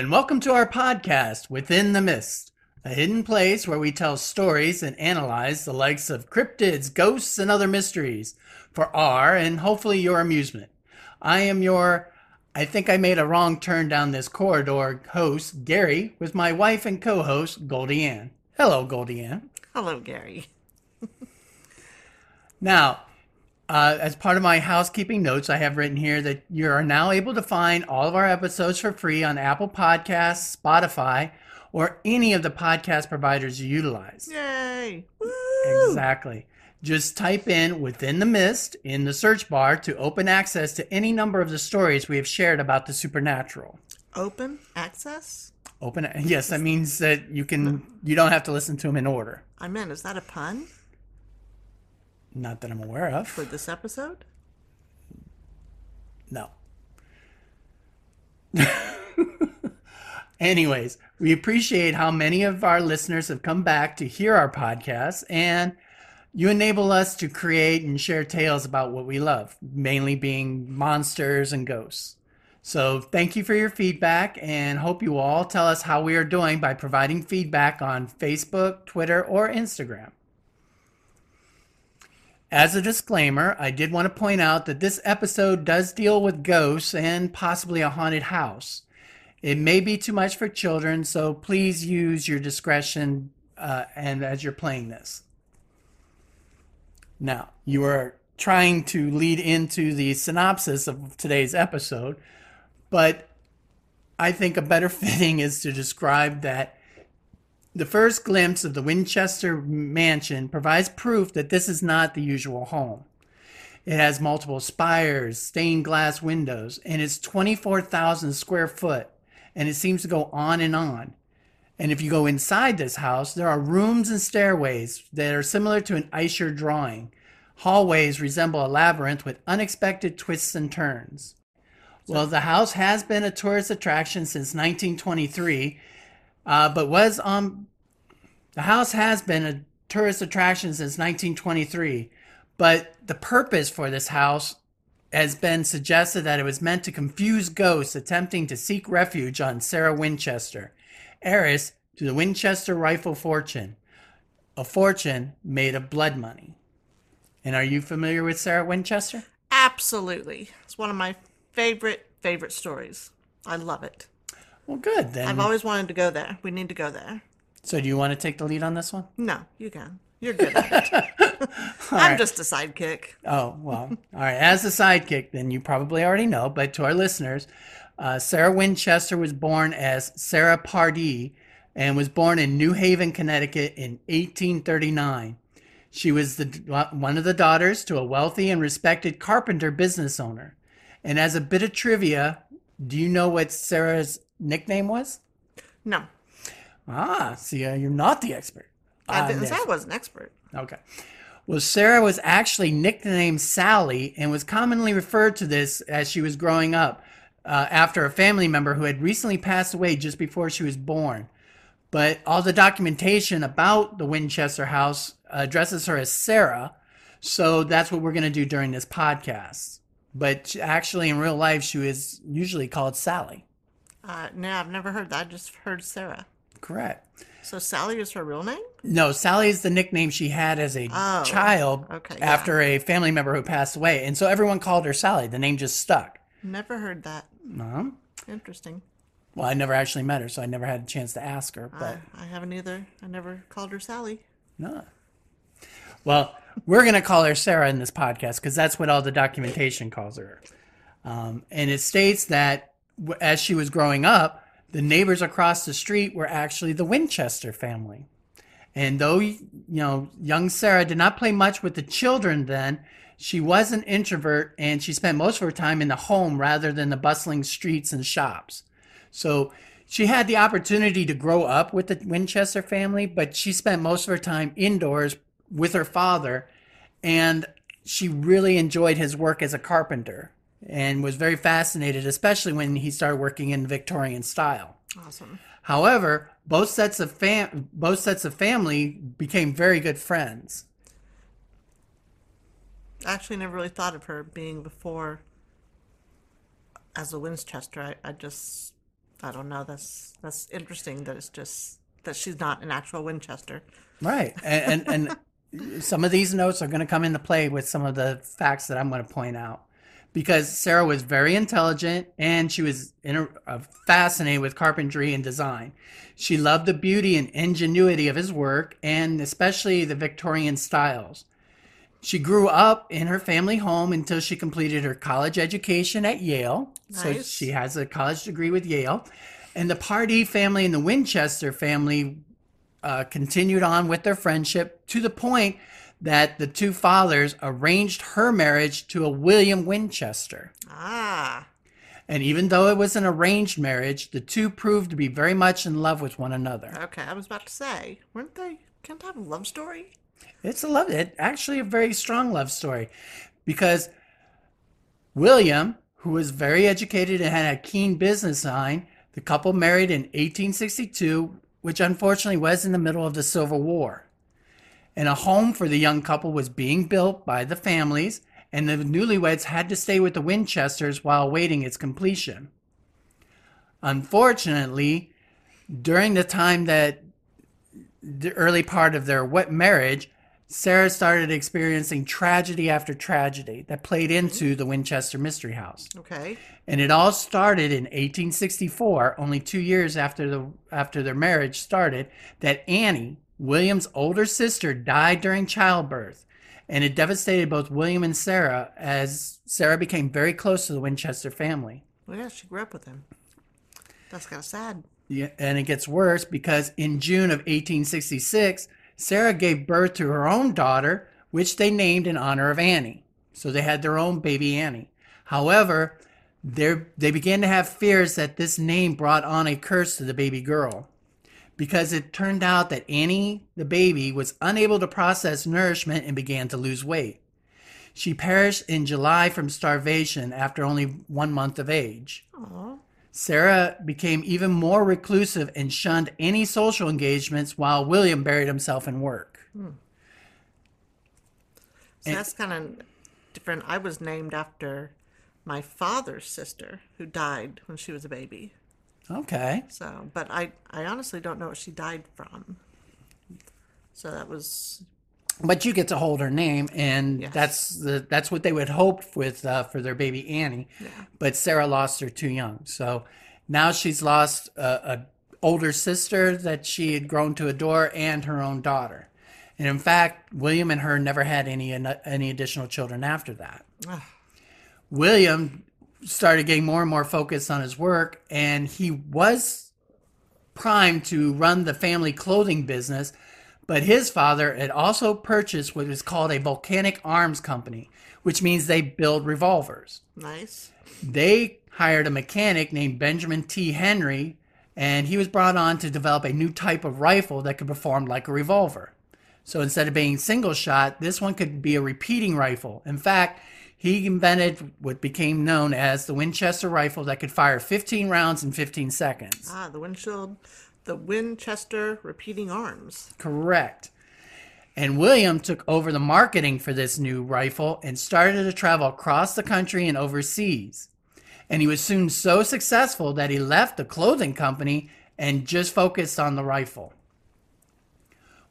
and welcome to our podcast, Within the Mist, a hidden place where we tell stories and analyze the likes of cryptids, ghosts, and other mysteries for our and hopefully your amusement. I am your, I think I made a wrong turn down this corridor host, Gary, with my wife and co host, Goldie Ann. Hello, Goldie Ann. Hello, Gary. Now, uh, as part of my housekeeping notes, I have written here that you are now able to find all of our episodes for free on Apple Podcasts, Spotify, or any of the podcast providers you utilize. Yay! Woo! Exactly. Just type in Within the Mist in the search bar to open access to any number of the stories we have shared about the supernatural. Open access? Open yes, that means that you can you don't have to listen to them in order. I meant, is that a pun Not that I'm aware of. for this episode? No. Anyways, we appreciate how many of our listeners have come back to hear our podcast, and you enable us to create and share tales about what we love, mainly being monsters and ghosts. So, thank you for your feedback, and hope you all tell us how we are doing by providing feedback on Facebook, Twitter, or Instagram. As a disclaimer, I did want to point out that this episode does deal with ghosts and possibly a haunted house. It may be too much for children, so please use your discretion uh, and as you're playing this. Now, you are trying to lead into the synopsis of today's episode, but I think a better fitting is to describe that the first glimpse of the Winchester mansion provides proof that this is not the usual home. It has multiple spires, stained glass windows, and it's 24,000 square foot, and it seems to go on and on. And if you go inside this house, there are rooms and stairways that are similar to an Escher drawing. Hallways resemble a labyrinth with unexpected twists and turns. Well, the house has been a tourist attraction since 1923, uh, but was on. The house has been a tourist attraction since 1923, but the purpose for this house has been suggested that it was meant to confuse ghosts attempting to seek refuge on Sarah Winchester, heiress to the Winchester rifle fortune, a fortune made of blood money. And are you familiar with Sarah Winchester? Absolutely. It's one of my favorite, favorite stories. I love it. Well, good then. I've always wanted to go there. We need to go there. so, do you want to take the lead on this one? No, you can. You're good at it. I'm right. just a sidekick. Oh, well. All right. As a sidekick, then you probably already know, but to our listeners, uh, Sarah Winchester was born as Sarah Pardee and was born in New Haven, Connecticut in 1839. She was the, one of the daughters to a wealthy and respected carpenter business owner. And as a bit of trivia, do you know what Sarah's nickname was? No, Ah, see, uh, you're not the expert. I didn't say I was an expert. Okay. Well, Sarah was actually nicknamed Sally and was commonly referred to this as she was growing up uh, after a family member who had recently passed away just before she was born. But all the documentation about the Winchester house addresses her as Sarah. So that's what we're going to do during this podcast. But actually, in real life, she was usually called Sally. Uh, no, I've never heard that. I just heard Sarah. Correct. So Sally is her real name? No, Sally is the nickname she had as a Oh, child okay, yeah. after a family member who passed away. And so everyone called her Sally. The name just stuck. Never heard that. Uh-huh. Interesting. Well, I never actually met her, so I never had a chance to ask her. But I, I haven't either. I never called her Sally. no. Well, we're going to call her Sarah in this podcast because that's what all the documentation calls her. Um, and it states that as she was growing up, the neighbors across the street were actually the Winchester family. And though, you know, young Sarah did not play much with the children then, she was an introvert and she spent most of her time in the home rather than the bustling streets and shops. So she had the opportunity to grow up with the Winchester family, but she spent most of her time indoors with her father. And she really enjoyed his work as a carpenter and was very fascinated, especially when he started working in Victorian style. Awesome. However, both sets of fam- both sets of family became very good friends. I actually never really thought of her being before as a Winchester. I, I just I don't know. That's that's interesting that it's just that she's not an actual Winchester. Right. And, and, and some of these notes are going to come into play with some of the facts that I'm going to point out. Because Sarah was very intelligent and she was in uh, fascinated with carpentry and design. She loved the beauty and ingenuity of his work and especially the Victorian styles. She grew up in her family home until she completed her college education at Yale. Nice. So she has a college degree with Yale. And the Pardee family and the Winchester family uh, continued on with their friendship to the point that the two fathers arranged her marriage to a William Winchester. Ah, And even though it was an arranged marriage, the two proved to be very much in love with one another. okay. I was about to say, weren't they? Can't have a love story? It's a love it actually a very strong love story because William, who was very educated and had a keen business mind, the couple married in 1862, which unfortunately was in the middle of the Civil War. And a home for the young couple was being built by the families, and the newlyweds had to stay with the Winchesters while awaiting its completion. Unfortunately, during the time that the early part of their wet marriage, Sarah started experiencing tragedy after tragedy that played into the Winchester Mystery House. Okay. And it all started in 1864, only two years after the after their marriage started, that Annie, William's older sister, died during childbirth. And it devastated both William and Sarah as Sarah became very close to the Winchester family. Well, yeah, she grew up with him. That's kind of sad. Yeah, and it gets worse because in June of 1866, Sarah gave birth to her own daughter, which they named in honor of Annie. So they had their own baby Annie. However, they began to have fears that this name brought on a curse to the baby girl because it turned out that Annie, the baby, was unable to process nourishment and began to lose weight. She perished in July from starvation after only one month of age. Aw. Sarah became even more reclusive and shunned any social engagements while William buried himself in work. Hmm. So that's kind of different. I was named after my father's sister who died when she was a baby. Okay. So, but I, I honestly don't know what she died from. So that was But you get to hold her name, and Yes. that's the that's what they would hope with uh, for their baby Annie. Yeah. But Sarah lost her too young, so now she's lost a, a older sister that she had grown to adore, and her own daughter. And in fact, William and her never had any any additional children after that. William started getting more and more focused on his work, and he was primed to run the family clothing business. But his father had also purchased what is called a volcanic arms company, which means they build revolvers. nice. They hired a mechanic named Benjamin T. Henry, and he was brought on to develop a new type of rifle that could perform like a revolver. So instead of being single shot, this one could be a repeating rifle. In fact, he invented what became known as the Winchester rifle that could fire 15 rounds in 15 seconds. Ah, the windshield, the Winchester repeating arms. Correct. And William took over the marketing for this new rifle and started to travel across the country and overseas. And he was soon so successful that he left the clothing company and just focused on the rifle.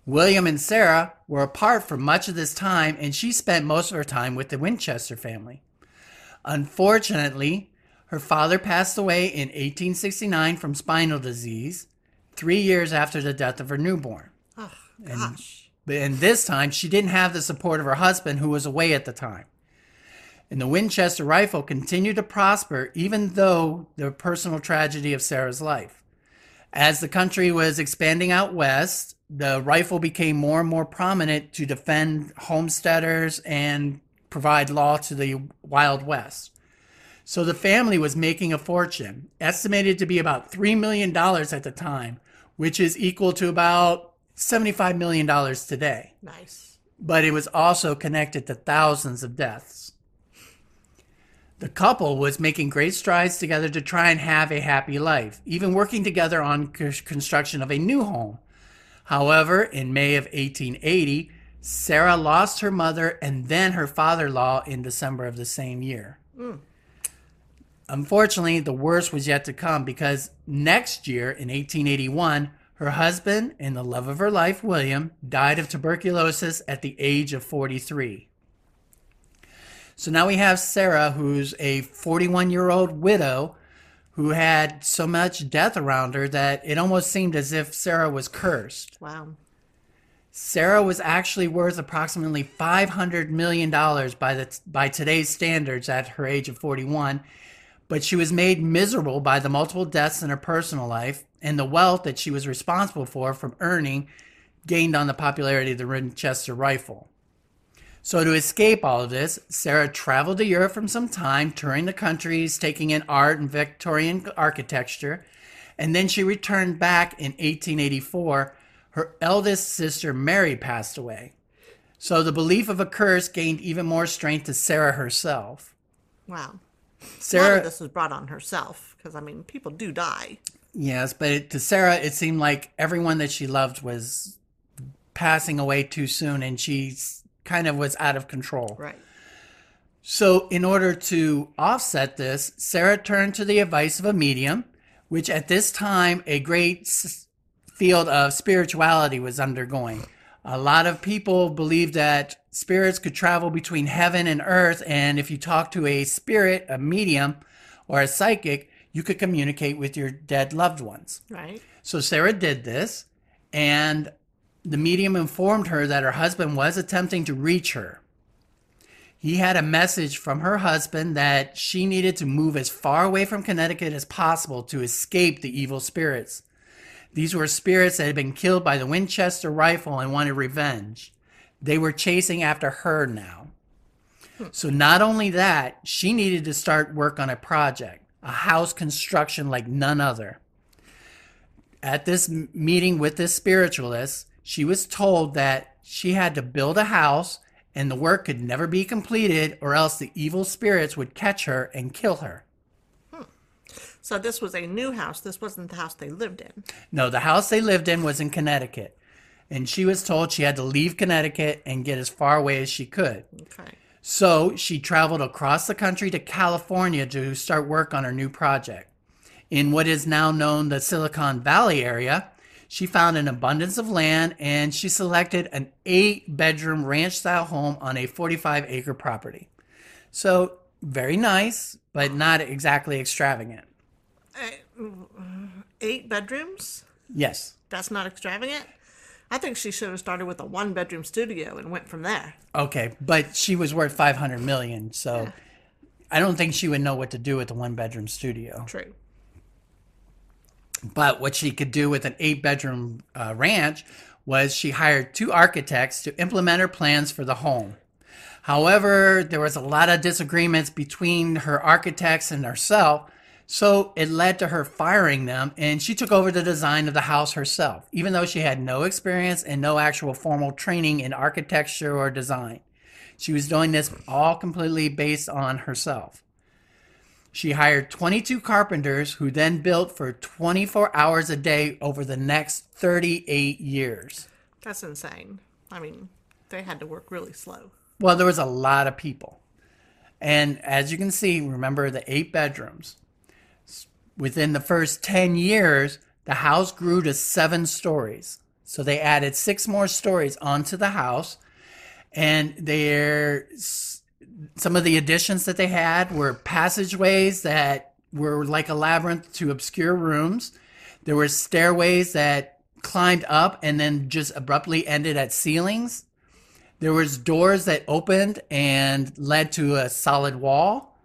William and Sarah were apart for much of this time, and she spent most of her time with the Winchester family. Unfortunately, her father passed away in 1869 from spinal disease, three years after the death of her newborn. Oh, gosh. But and this time she didn't have the support of her husband who was away at the time. And the Winchester rifle continued to prosper even though the personal tragedy of Sarah's life. As the country was expanding out west, the rifle became more and more prominent to defend homesteaders and provide law to the Wild West. So the family was making a fortune, estimated to be about $3 million at the time, which is equal to about $75 million today. Nice. But it was also connected to thousands of deaths. The couple was making great strides together to try and have a happy life, even working together on c- construction of a new home. However, in May of 1880, Sarah lost her mother and then her father in law in December of the same year. Mm. Unfortunately, the worst was yet to come because next year, in 1881, her husband and the love of her life, William, died of tuberculosis at the age of 43. So now we have Sarah, who's a 41 year old widow who had so much death around her that it almost seemed as if Sarah was cursed. Wow. Sarah was actually worth approximately $500 million by, the, by today's standards at her age of 41, but she was made miserable by the multiple deaths in her personal life and the wealth that she was responsible for from earning gained on the popularity of the Winchester rifle. So, to escape all of this, Sarah traveled to Europe for some time, touring the countries, taking in art and Victorian architecture, and then she returned back in 1884. Her eldest sister, Mary, passed away. So, the belief of a curse gained even more strength to Sarah herself. Wow. A lot Sarah, of this was brought on herself because I mean, people do die. yes, but it, to Sarah, it seemed like everyone that she loved was passing away too soon, and she kind of was out of control. Right. So, in order to offset this, Sarah turned to the advice of a medium, which at this time a great s- field of spirituality was undergoing. A lot of people believed that spirits could travel between heaven and earth, and if you talk to a spirit, a medium, or a psychic, you could communicate with your dead loved ones. Right. So Sarah did this, and the medium informed her that her husband was attempting to reach her. He had a message from her husband that she needed to move as far away from Connecticut as possible to escape the evil spirits. These were spirits that had been killed by the Winchester rifle and wanted revenge. They were chasing after her now. So, not only that, she needed to start work on a project, a house construction like none other at this meeting with this spiritualist, she was told that she had to build a house and the work could never be completed or else the evil spirits would catch her and kill her. Hmm. So this was a new house. This wasn't the house they lived in. No, the house they lived in was in Connecticut. And she was told she had to leave Connecticut and get as far away as she could. Okay. So she traveled across the country to California to start work on her new project. In what is now known the Silicon Valley area, she found an abundance of land and she selected an eight bedroom ranch style home on a 45 acre property. So, very nice, but not exactly extravagant. Uh, mm, eight bedrooms? Yes. That's not extravagant? I think she should have started with a one bedroom studio and went from there. Okay, but she was worth 500 million, so I don't think she would know what to do with the one bedroom studio. True. But what she could do with an eight bedroom uh, ranch was she hired two architects to implement her plans for the home. However, there was a lot of disagreements between her architects and herself, so it led to her firing them and she took over the design of the house herself, even though she had no experience and no actual formal training in architecture or design. She was doing this all completely based on herself. She hired 22 carpenters who then built for 24 hours a day over the next 38 years. That's insane. I mean, they had to work really slow. Well, there was a lot of people. And as you can see, remember the eight bedrooms. Within the first 10 years, the house grew to seven stories. So they added six more stories onto the house. And they're some of the additions that they had were passageways that were like a labyrinth to obscure rooms. There were stairways that climbed up and then just abruptly ended at ceilings. There was doors that opened and led to a solid wall.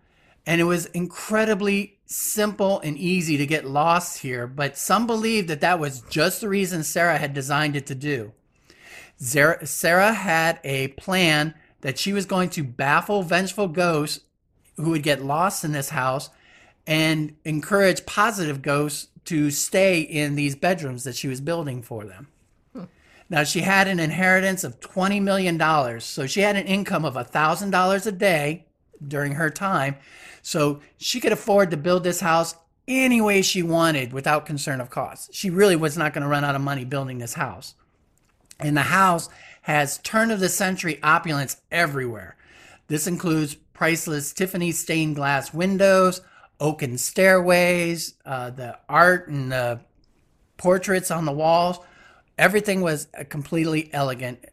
And it was incredibly simple and easy to get lost here, but some believe that that was just the reason Sarah had designed it to do. Sarah, had a plan that she was going to baffle vengeful ghosts who would get lost in this house and encourage positive ghosts to stay in these bedrooms that she was building for them. Hmm. Now, she had an inheritance of $20 million, so she had an income of $1,000 a day during her time. So she could afford to build this house any way she wanted without concern of cost. She really was not going to run out of money building this house. And the house has turn of the century opulence everywhere. This includes priceless Tiffany stained glass windows, oaken stairways, uh, the art and the portraits on the walls. Everything was uh, completely elegant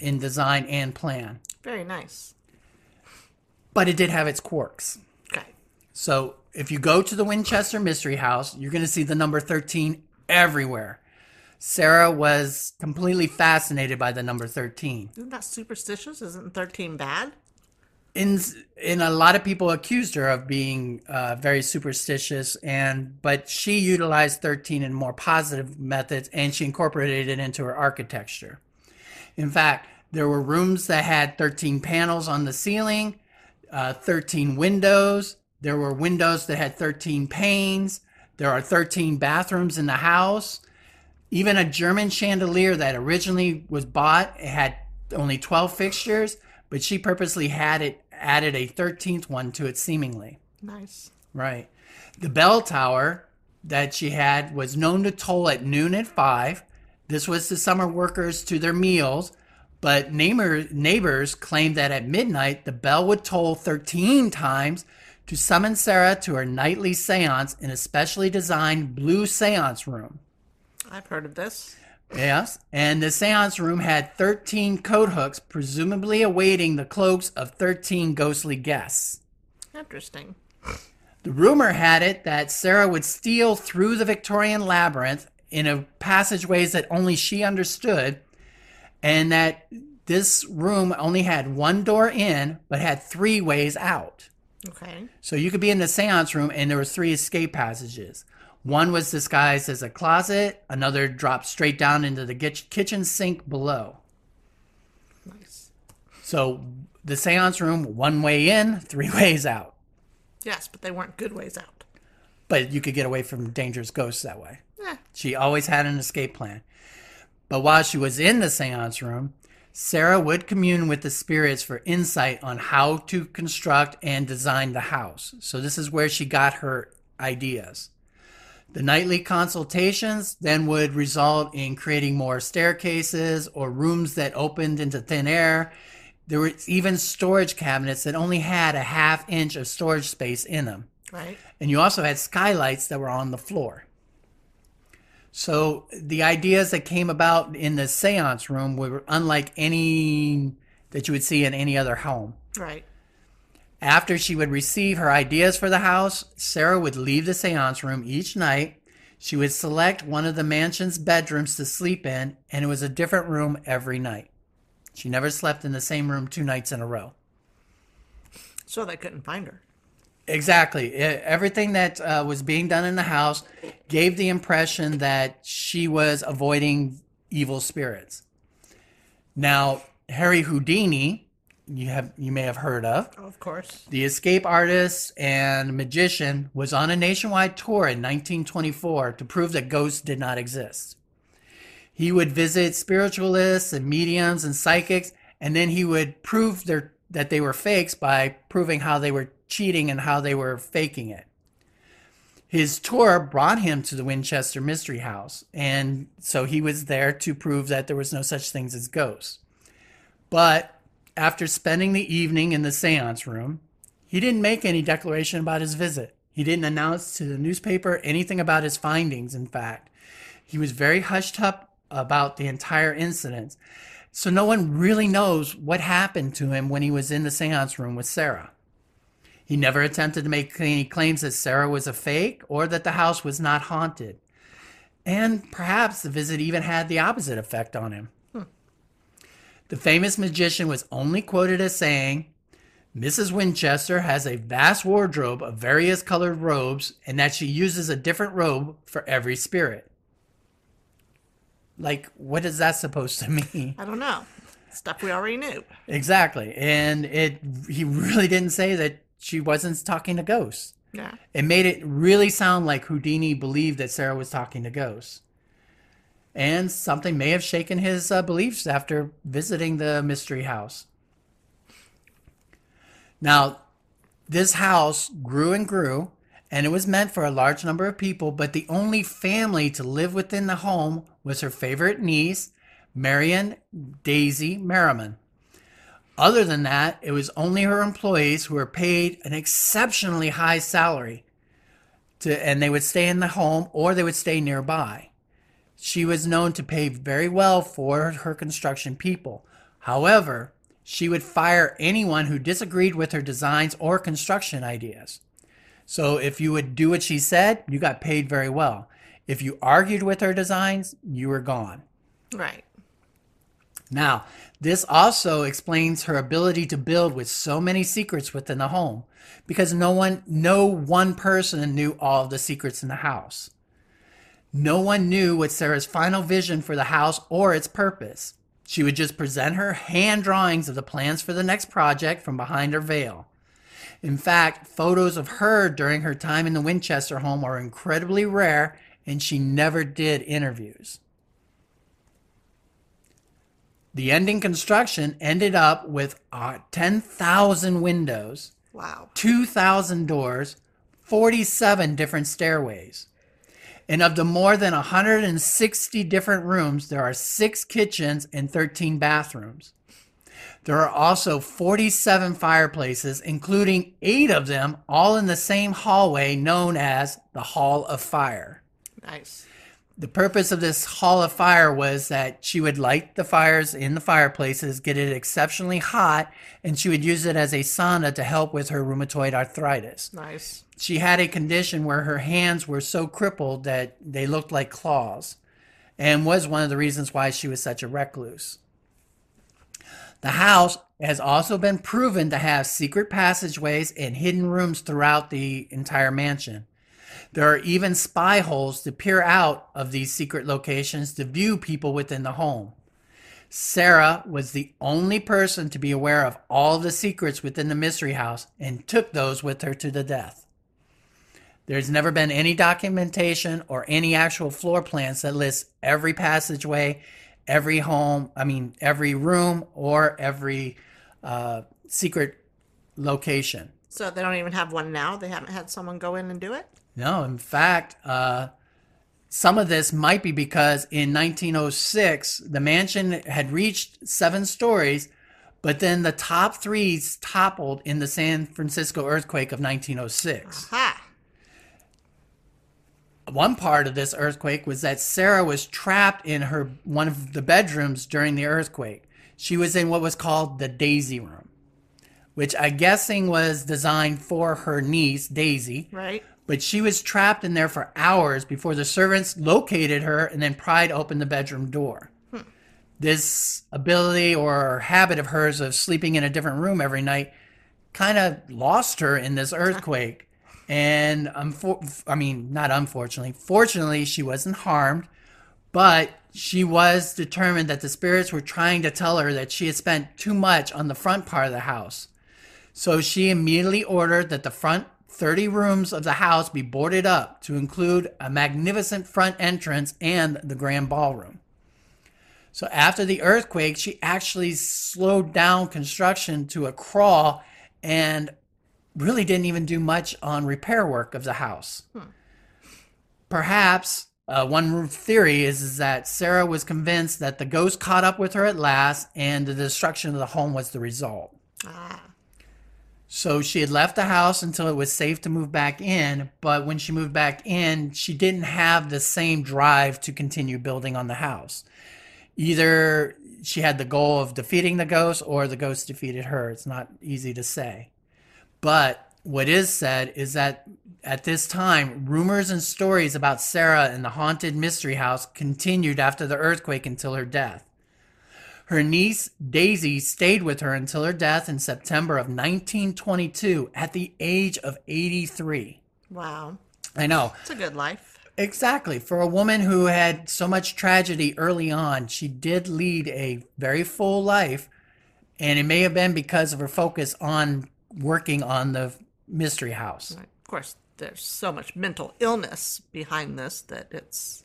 in design and plan, Very nice. but it did have its quirks. Okay. So if you go to the Winchester Mystery House, you're going to see the number 13 everywhere. Sarah was completely fascinated by the number 13. Isn't that superstitious? Isn't 13 bad? in in a lot of people accused her of being uh, very superstitious and but she utilized 13 in more positive methods and she incorporated it into her architecture in fact there were rooms that had 13 panels on the ceiling uh, 13 windows there were windows that had 13 panes there are 13 bathrooms in the house even a german chandelier that originally was bought it had only 12 fixtures but she purposely had it added a 13th one to it seemingly. Nice. Right. The bell tower that she had was known to toll at noon at 5. This was the summer workers to their meals, but neighbor, neighbors claimed that at midnight the bell would toll 13 times to summon Sarah to her nightly seance in a specially designed blue seance room. I've heard of this. Yes, and the seance room had 13 coat hooks, presumably awaiting the cloaks of 13 ghostly guests. Interesting. The rumor had it that Sarah would steal through the Victorian labyrinth in a passageways that only she understood, and that this room only had one door in, but had three ways out. Okay. So you could be in the seance room, and there were three escape passages. One was disguised as a closet, another dropped straight down into the kitchen sink below. Nice. So the seance room, one way in, three ways out. Yes, but they weren't good ways out. But you could get away from dangerous ghosts that way. Eh, She always had an escape plan. But while she was in the seance room, Sarah would commune with the spirits for insight on how to construct and design the house. So this is where she got her ideas. The nightly consultations then would result in creating more staircases or rooms that opened into thin air. There were even storage cabinets that only had a half inch of storage space in them. right. And you also had skylights that were on the floor. So the ideas that came about in the seance room were unlike any that you would see in any other home. Right. After she would receive her ideas for the house, Sarah would leave the seance room each night. She would select one of the mansion's bedrooms to sleep in, and it was a different room every night. She never slept in the same room two nights in a row. So they couldn't find her. Exactly. E- Everything that uh, was being done in the house gave the impression that she was avoiding evil spirits. Now, Harry Houdini, you have you may have heard of, Of course. the escape artist and magician, was on a nationwide tour in 1924 to prove that ghosts did not exist. He would visit spiritualists and mediums and psychics, and then he would prove their, that they were fakes by proving how they were cheating and how they were faking it. His tour brought him to the Winchester Mystery House, and so he was there to prove that there was no such things as ghosts. But after spending the evening in the seance room, he didn't make any declaration about his visit. He didn't announce to the newspaper anything about his findings, in fact. He was very hushed up about the entire incident. So no one really knows what happened to him when he was in the seance room with Sarah. He never attempted to make any claims that Sarah was a fake or that the house was not haunted. And perhaps the visit even had the opposite effect on him. The famous magician was only quoted as saying, Mrs. Winchester has a vast wardrobe of various colored robes, and that she uses a different robe for every spirit. Like, what is that supposed to mean? I don't know. Stuff we already knew. exactly. And it he really didn't say that she wasn't talking to ghosts. Yeah. It made it really sound like Houdini believed that Sarah was talking to ghosts. And something may have shaken his uh, beliefs after visiting the mystery house. Now, this house grew and grew, and it was meant for a large number of people, but the only family to live within the home was her favorite niece, Marion Daisy Merriman. Other than that, it was only her employees who were paid an exceptionally high salary. to, and they would stay in the home or they would stay nearby. She was known to pay very well for her construction people. However, she would fire anyone who disagreed with her designs or construction ideas. So if you would do what she said, you got paid very well. If you argued with her designs, you were gone. Right. Now, this also explains her ability to build with so many secrets within the home because no one no one person knew all of the secrets in the house. No one knew what Sarah's final vision for the house or its purpose. She would just present her hand drawings of the plans for the next project from behind her veil. In fact, photos of her during her time in the Winchester home are incredibly rare, and she never did interviews. The ending construction ended up with uh, 10,000 windows, Wow. 2,000 doors, 47 different stairways. And of the more than 160 different rooms, there are six kitchens and 13 bathrooms. There are also 47 fireplaces, including eight of them all in the same hallway known as the Hall of Fire. Nice. The purpose of this Hall of Fire was that she would light the fires in the fireplaces, get it exceptionally hot, and she would use it as a sauna to help with her rheumatoid arthritis. Nice. She had a condition where her hands were so crippled that they looked like claws, and was one of the reasons why she was such a recluse. The house has also been proven to have secret passageways and hidden rooms throughout the entire mansion. There are even spy holes to peer out of these secret locations to view people within the home. Sarah was the only person to be aware of all the secrets within the mystery house and took those with her to the death. There's never been any documentation or any actual floor plans that list every passageway, every home, I mean, every room or every uh, secret location. So they don't even have one now? They haven't had someone go in and do it? No, in fact, uh, some of this might be because in 1906, the mansion had reached seven stories, but then the top three toppled in the San Francisco earthquake of 1906. Ha! One part of this earthquake was that Sarah was trapped in her one of the bedrooms during the earthquake. She was in what was called the Daisy room, which I'm guessing was designed for her niece, Daisy. Right? But she was trapped in there for hours before the servants located her and then pried open the bedroom door. This ability or habit of hers of sleeping in a different room every night kind of lost her in this earthquake. And unfor- I mean, not unfortunately, fortunately, she wasn't harmed, but she was determined that the spirits were trying to tell her that she had spent too much on the front part of the house. So she immediately ordered that the front 30 rooms of the house be boarded up to include a magnificent front entrance and the grand ballroom. So after the earthquake, she actually slowed down construction to a crawl and really didn't even do much on repair work of the house. Perhaps uh, one theory is, is that Sarah was convinced that the ghost caught up with her at last and the destruction of the home was the result. Ah. So she had left the house until it was safe to move back in, but when she moved back in, she didn't have the same drive to continue building on the house. Either she had the goal of defeating the ghost or the ghost defeated her. It's not easy to say. But what is said is that at this time, rumors and stories about Sarah and the haunted mystery house continued after the earthquake until her death. Her niece, Daisy, stayed with her until her death in September of 1922 at the age of 83. Wow. I know. It's a good life. Exactly. For a woman who had so much tragedy early on, she did lead a very full life. And it may have been because of her focus on working on the mystery house. Right. Of course, there's so much mental illness behind this that it's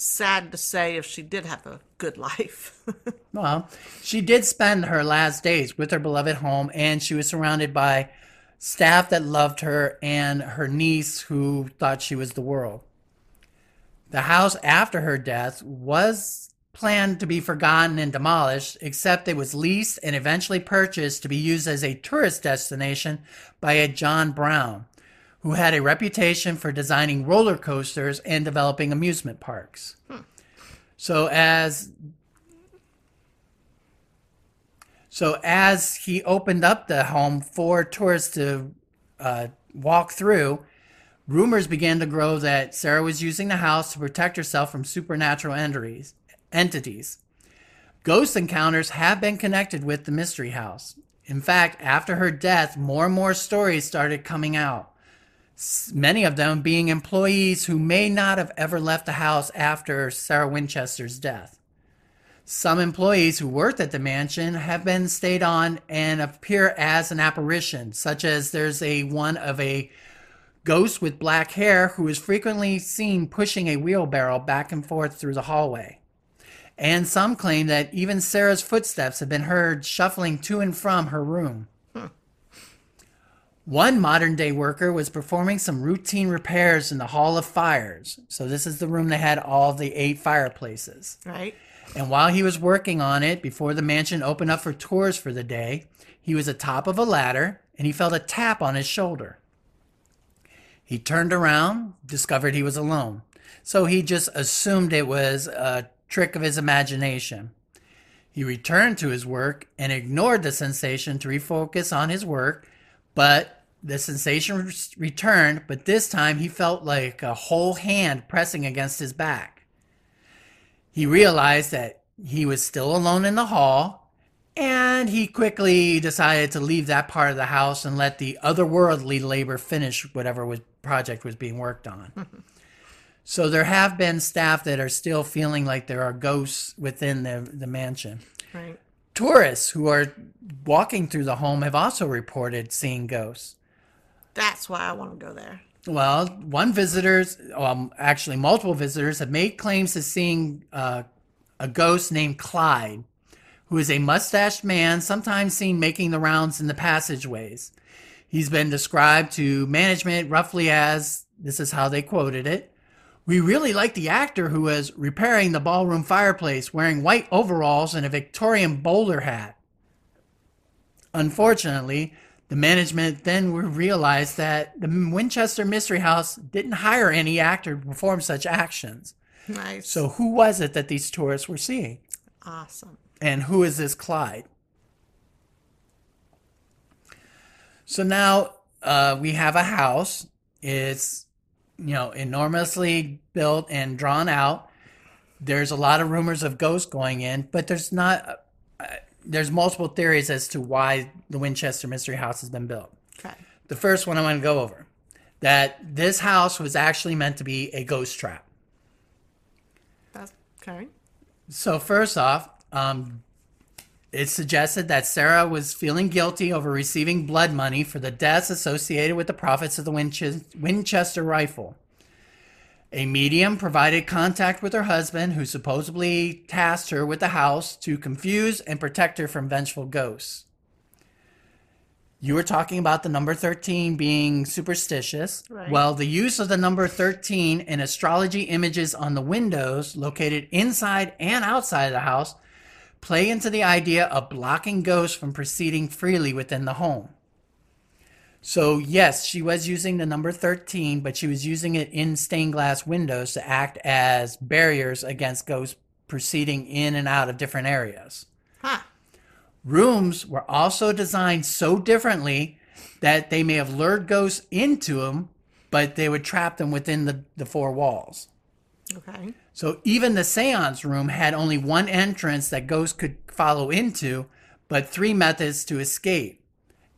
sad to say if she did have a good life. Well, she did spend her last days with her beloved home, and she was surrounded by staff that loved her and her niece who thought she was the world. The house after her death was planned to be forgotten and demolished, except it was leased and eventually purchased to be used as a tourist destination by a John Brown, who had a reputation for designing roller coasters and developing amusement parks. So as so as he opened up the home for tourists to uh, walk through, rumors began to grow that Sarah was using the house to protect herself from supernatural entities. entities. Ghost encounters have been connected with the Mystery House. In fact, after her death, more and more stories started coming out. Many of them being employees who may not have ever left the house after Sarah Winchester's death. Some employees who worked at the mansion have been stayed on and appear as an apparition, such as there's a one of a ghost with black hair who is frequently seen pushing a wheelbarrow back and forth through the hallway. And some claim that even Sarah's footsteps have been heard shuffling to and from her room. One modern day worker was performing some routine repairs in the Hall of Fires. So, this is the room that had all the eight fireplaces. Right? And while he was working on it before the mansion opened up for tours for the day, he was atop of a ladder and he felt a tap on his shoulder. He turned around, discovered he was alone. So he just assumed it was a trick of his imagination. He returned to his work and ignored the sensation to refocus on his work, but the sensation re- returned, but this time he felt like a whole hand pressing against his back. He realized that he was still alone in the hall, and he quickly decided to leave that part of the house and let the otherworldly labor finish whatever was project was being worked on. so there have been staff that are still feeling like there are ghosts within the, the mansion. Right. Tourists who are walking through the home have also reported seeing ghosts. That's why I want to go there. Well, one visitors, um, actually multiple visitors, have made claims to seeing uh, a ghost named Clyde, who is a mustached man, sometimes seen making the rounds in the passageways. He's been described to management roughly as this is how they quoted it. We really like the actor who was repairing the ballroom fireplace wearing white overalls and a Victorian bowler hat. Unfortunately, the management then realized that the Winchester Mystery House didn't hire any actor to perform such actions. Nice. So, who was it that these tourists were seeing? awesome. And who is this Clyde? So now uh, we have a house. It's, you know, enormously built and drawn out. There's a lot of rumors of ghosts going in, but there's not, uh, there's multiple theories as to why the Winchester Mystery House has been built. Okay. The first one I want to go over that this house was actually meant to be a ghost trap. That's okay. So first off, um, it's suggested that Sarah was feeling guilty over receiving blood money for the deaths associated with the profits of the Winchester rifle. A medium provided contact with her husband, who supposedly tasked her with the house to confuse and protect her from vengeful ghosts. You were talking about the number 13 being superstitious. Right. Well, the use of the number 13 in astrology images on the windows located inside and outside of the house play into the idea of blocking ghosts from proceeding freely within the home. So, yes, she was using the number 13, but she was using it in stained glass windows to act as barriers against ghosts proceeding in and out of different areas. Huh. Rooms were also designed so differently that they may have lured ghosts into them, but they would trap them within the, the four walls. Okay. So even the seance room had only one entrance that ghosts could follow into, but three methods to escape.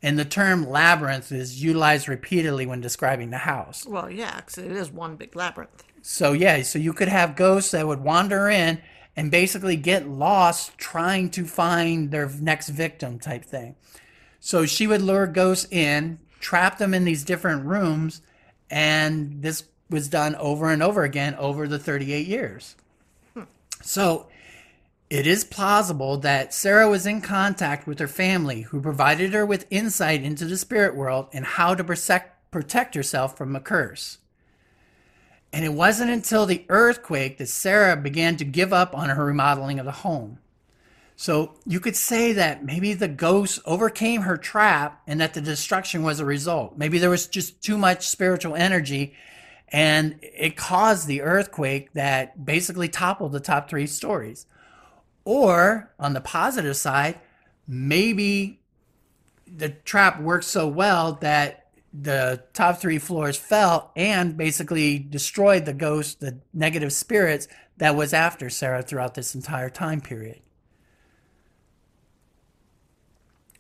And the term labyrinth is utilized repeatedly when describing the house. Well, yeah, 'cause it is one big labyrinth. So yeah, so you could have ghosts that would wander in and basically get lost trying to find their next victim type thing. So she would lure ghosts in, trap them in these different rooms, and this was done over and over again over the 38 years. So it is plausible that Sarah was in contact with her family, who provided her with insight into the spirit world and how to protect, protect herself from a curse. And it wasn't until the earthquake that Sarah began to give up on her remodeling of the home. So you could say that maybe the ghost overcame her trap and that the destruction was a result. Maybe there was just too much spiritual energy and it caused the earthquake that basically toppled the top three stories. Or on the positive side, maybe the trap worked so well that the top three floors fell and basically destroyed the ghost, the negative spirits that was after Sarah throughout this entire time period.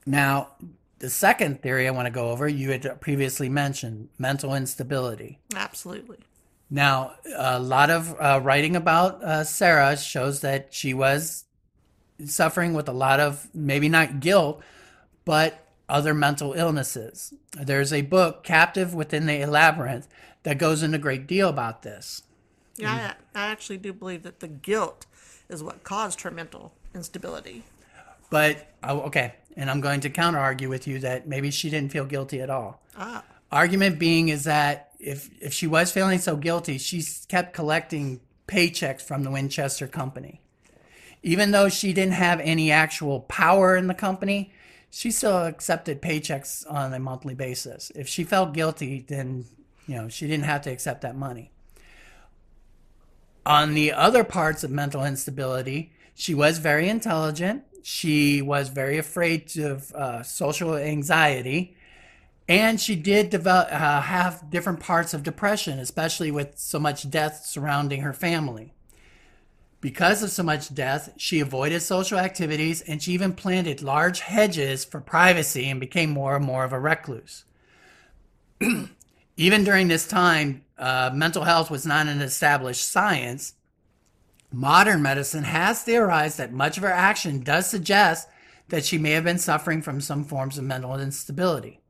Now, the second theory I want to go over, you had previously mentioned mental instability. Absolutely. Now, a lot of uh, writing about uh, Sarah shows that she was suffering with a lot of maybe not guilt, but other mental illnesses. There's a book, Captive Within the Labyrinth, that goes into a great deal about this. Yeah, I, I actually do believe that the guilt is what caused her mental instability. But, oh, okay, and I'm going to counter argue with you that maybe she didn't feel guilty at all. Ah, Argument being is that if if she was feeling so guilty, she kept collecting paychecks from the Winchester company. Even though she didn't have any actual power in the company, she still accepted paychecks on a monthly basis. If she felt guilty, then you know she didn't have to accept that money. On the other parts of mental instability, she was very intelligent. She was very afraid of uh, social anxiety, and she did develop uh, have different parts of depression, especially with so much death surrounding her family. Because of so much death, she avoided social activities and she even planted large hedges for privacy and became more and more of a recluse. even during this time, uh, mental health was not an established science. Modern medicine has theorized that much of her action does suggest that she may have been suffering from some forms of mental instability.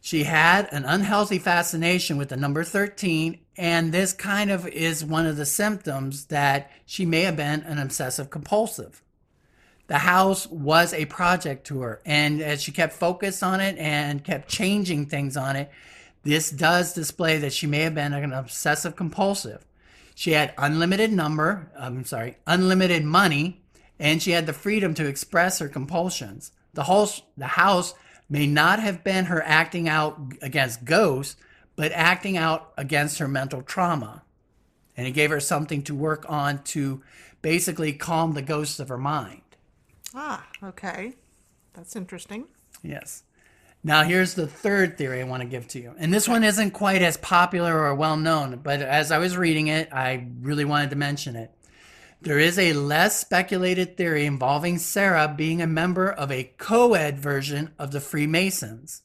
She had an unhealthy fascination with the number 13, and this kind of is one of the symptoms that she may have been an obsessive compulsive. The house was a project to her, and as she kept focused on it and kept changing things on it, this does display that she may have been an obsessive compulsive. She had unlimited number, I'm sorry, unlimited money, and she had the freedom to express her compulsions. The whole the house may not have been her acting out against ghosts, but acting out against her mental trauma. And it gave her something to work on to basically calm the ghosts of her mind. ah, okay. That's interesting. Yes. Now, here's the third theory I want to give to you. And this one isn't quite as popular or well known, but as I was reading it, I really wanted to mention it. There is a less speculated theory involving Sarah being a member of a co ed version of the Freemasons.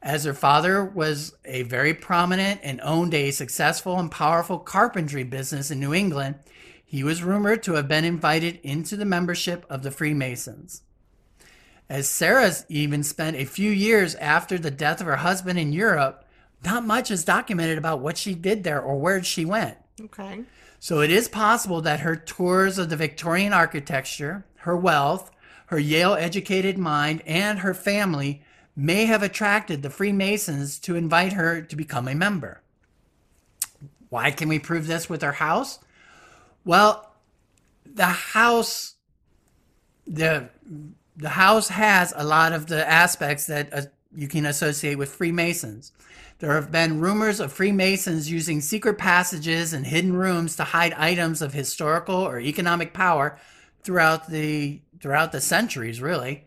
As her father was a very prominent and owned a successful and powerful carpentry business in New England, he was rumored to have been invited into the membership of the Freemasons. As Sarah's even spent a few years after the death of her husband in Europe, not much is documented about what she did there or where she went. Okay. So it is possible that her tours of the Victorian architecture, her wealth, her Yale educated mind, and her family may have attracted the Freemasons to invite her to become a member. Why can we prove this with her house? Well, the house, the the house has a lot of the aspects that uh, you can associate with Freemasons. There have been rumors of Freemasons using secret passages and hidden rooms to hide items of historical or economic power throughout the throughout the centuries. Really,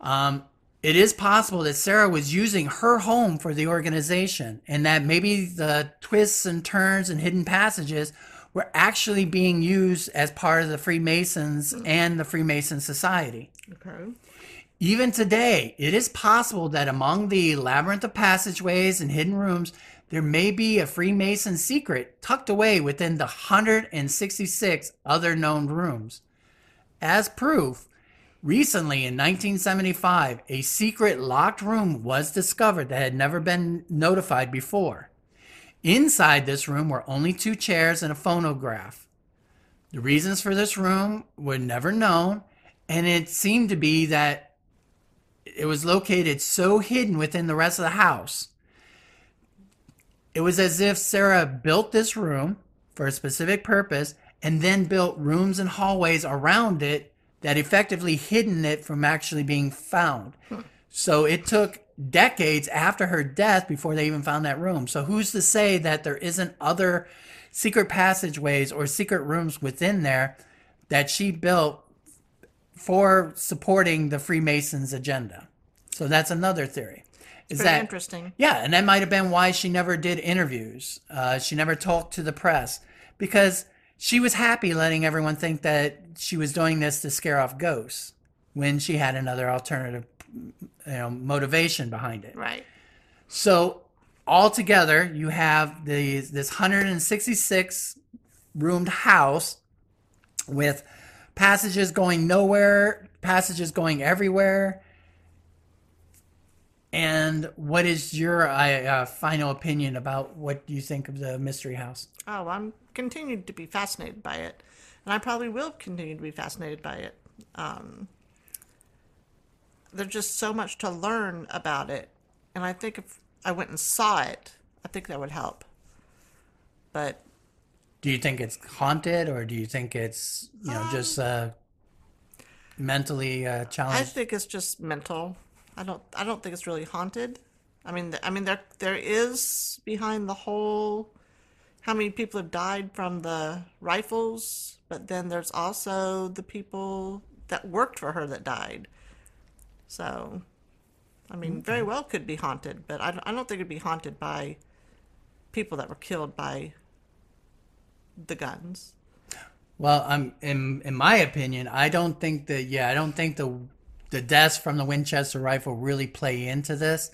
um, it is possible that Sarah was using her home for the organization, and that maybe the twists and turns and hidden passages were actually being used as part of the Freemasons mm. and the Freemason Society. Okay. Even today, it is possible that among the labyrinth of passageways and hidden rooms, there may be a Freemason secret tucked away within the 166 other known rooms. As proof, recently in 1975, a secret locked room was discovered that had never been notified before. Inside this room were only two chairs and a phonograph. The reasons for this room were never known, and it seemed to be that it was located so hidden within the rest of the house. It was as if Sarah built this room for a specific purpose and then built rooms and hallways around it that effectively hidden it from actually being found. Hmm. So it took decades after her death before they even found that room. So who's to say that there isn't other secret passageways or secret rooms within there that she built for supporting the Freemasons agenda? So that's another theory. Is that interesting. yeah, and that might have been why she never did interviews. Uh, she never talked to the press because she was happy letting everyone think that she was doing this to scare off ghosts when she had another alternative, you know, motivation behind it. Right. So altogether, you have the this 166 roomed house with passages going nowhere, passages going everywhere. And what is your uh, uh, final opinion about what you think of the mystery house? Oh, I'm continued to be fascinated by it, and I probably will continue to be fascinated by it. Um, there's just so much to learn about it, and I think if I went and saw it, I think that would help. But Do you think it's haunted, or do you think it's you know just uh, mentally uh, I think it's just mental. I don't. I don't think it's really haunted. I mean, I mean, there there is behind the whole. How many people have died from the rifles? But then there's also the people that worked for her that died. So, I mean, very well could be haunted, but I don't, I don't think it'd be haunted by people that were killed by the guns. Well, I'm in in my opinion, I don't think that. Yeah, I don't think the the deaths from the Winchester rifle really play into this.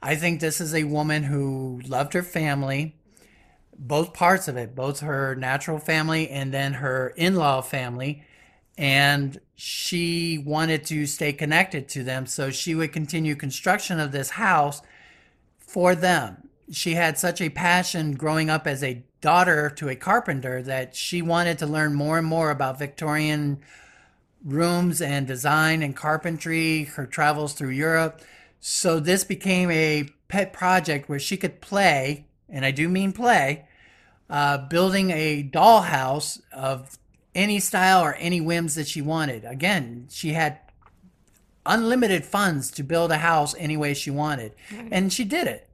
I think this is a woman who loved her family, both parts of it, both her natural family and then her in-law family, and she wanted to stay connected to them, so she would continue construction of this house for them. She had such a passion growing up as a daughter to a carpenter that she wanted to learn more and more about Victorian rooms and design and carpentry, her travels through Europe. So this became a pet project where she could play, and I do mean play, uh, building a dollhouse of any style or any whims that she wanted. Again, she had unlimited funds to build a house any way she wanted, and she did it.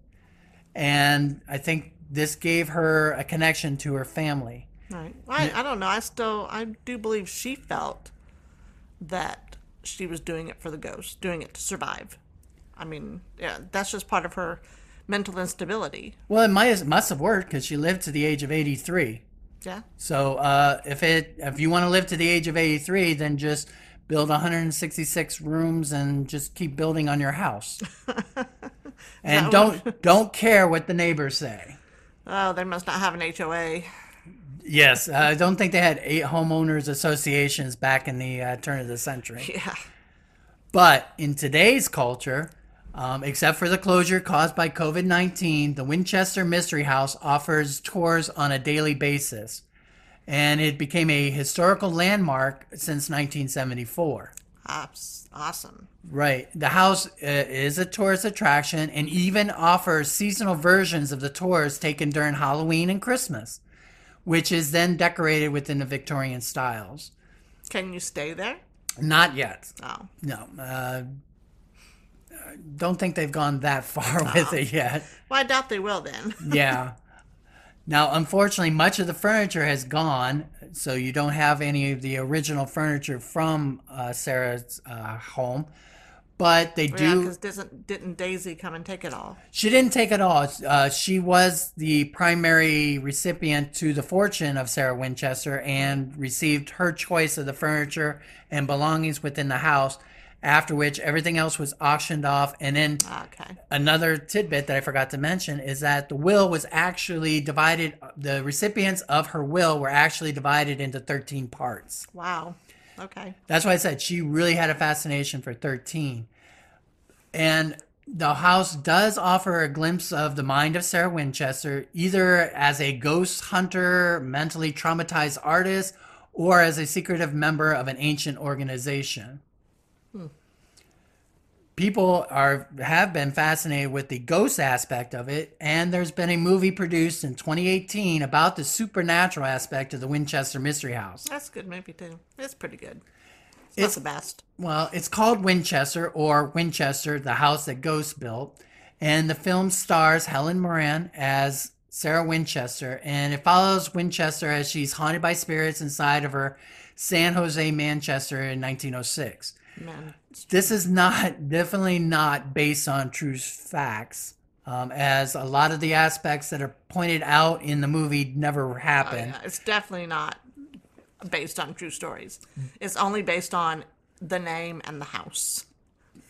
And I think this gave her a connection to her family. Right. I, I don't know. I still I do believe she felt that she was doing it for the ghost, doing it to survive. I mean, yeah, that's just part of her mental instability. Well, it might must have worked because she lived to the age of 83. Yeah. So uh, if it if you want to live to the age of 83, then just build 166 rooms and just keep building on your house. and don't don't care what the neighbors say. Oh, they must not have an HOA. Yes, I don't think they had eight homeowners associations back in the uh, turn of the century. Yeah. But in today's culture, um, except for the closure caused by COVID 19, the Winchester Mystery House offers tours on a daily basis. And it became a historical landmark since 1974. Ops. Awesome. Right. The house uh, is a tourist attraction and even offers seasonal versions of the tours taken during Halloween and Christmas, which is then decorated within the Victorian styles. Can you stay there? Not yet. Oh. No. Uh, don't think they've gone that far with it yet. Well, I doubt they will then. Yeah. Now, unfortunately, much of the furniture has gone, so you don't have any of the original furniture from uh, Sarah's uh, home. But they yeah, do. because didn't, didn't Daisy come and take it all? She didn't take it all. Uh, she was the primary recipient to the fortune of Sarah Winchester and received her choice of the furniture and belongings within the house. After which, everything else was auctioned off. And then Okay. another tidbit that I forgot to mention is that the will was actually divided. The recipients of her will were actually divided into 13 parts. Wow. Okay. That's why I said she really had a fascination for 13. And the house does offer a glimpse of the mind of Sarah Winchester, either as a ghost hunter, mentally traumatized artist, or as a secretive member of an ancient organization. People are have been fascinated with the ghost aspect of it, and there's been a movie produced in 2018 about the supernatural aspect of the Winchester Mystery House. That's a good movie too. It's pretty good. It's, It's- not the best. Well, it's called Winchester or Winchester, the house that ghosts built. And the film stars Helen Mirren as Sarah Winchester. And it follows Winchester as she's haunted by spirits inside of her San Jose Manchester in 1906. Man, This is not, definitely not based on true facts, um, as a lot of the aspects that are pointed out in the movie never oh, happened. yeah, it's definitely not based on true stories. It's only based on the name and the house.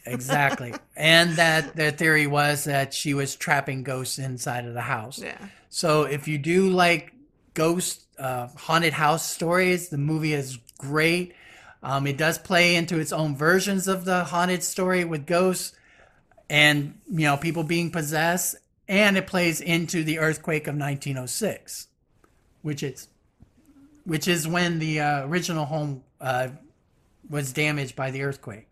Exactly. and that their theory was that she was trapping ghosts inside of the house. Yeah. So if you do like ghost uh, haunted house stories, the movie is great. Um, it does play into its own versions of the haunted story with ghosts and you know people being possessed, and it plays into the earthquake of 1906, which is which is when the uh, original home uh, was damaged by the earthquake.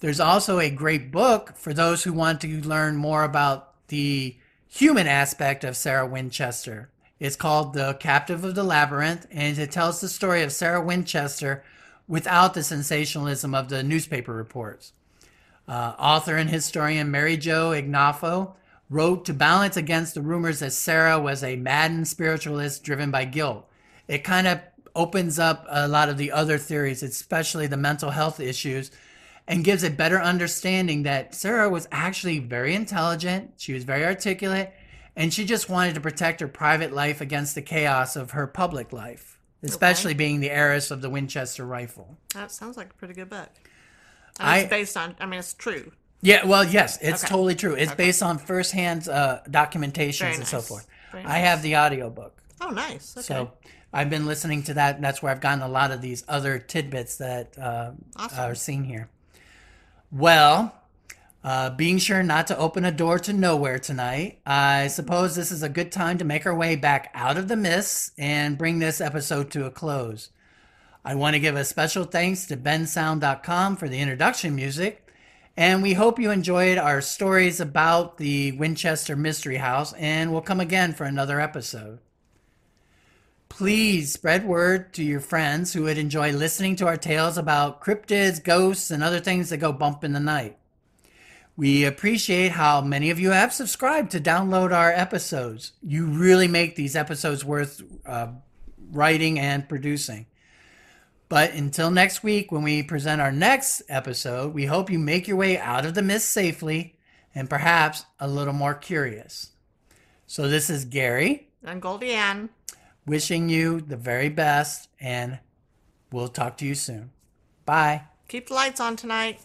There's also a great book for those who want to learn more about the human aspect of Sarah Winchester. It's called The Captive of the Labyrinth, and it tells the story of Sarah Winchester without the sensationalism of the newspaper reports. Uh, author and historian Mary Jo Ignoffo wrote to balance against the rumors that Sarah was a maddened spiritualist driven by guilt. It kind of opens up a lot of the other theories, especially the mental health issues, and gives a better understanding that Sarah was actually very intelligent, she was very articulate, and she just wanted to protect her private life against the chaos of her public life, especially being the heiress of the Winchester rifle. That sounds like a pretty good book. And it's I- based on, I mean, it's true. Yeah, well, yes, it's Okay. totally true. It's based on firsthand uh, documentations Very and so forth. Very I have the audiobook. Oh, nice. Okay. So I've been listening to that, and that's where I've gotten a lot of these other tidbits that uh, Awesome. are seen here. Well, uh, being sure not to open a door to nowhere tonight, I suppose this is a good time to make our way back out of the mists and bring this episode to a close. I want to give a special thanks to bensound.com for the introduction music. And we hope you enjoyed our stories about the Winchester Mystery House, and we'll come again for another episode. Please spread word to your friends who would enjoy listening to our tales about cryptids, ghosts, and other things that go bump in the night. We appreciate how many of you have subscribed to download our episodes. You really make these episodes worth uh, writing and producing. But until next week, when we present our next episode, we hope you make your way out of the mist safely and perhaps a little more curious. So, this is Gary and Goldie Ann. wishing you the very best, and we'll talk to you soon. Bye. Keep the lights on tonight.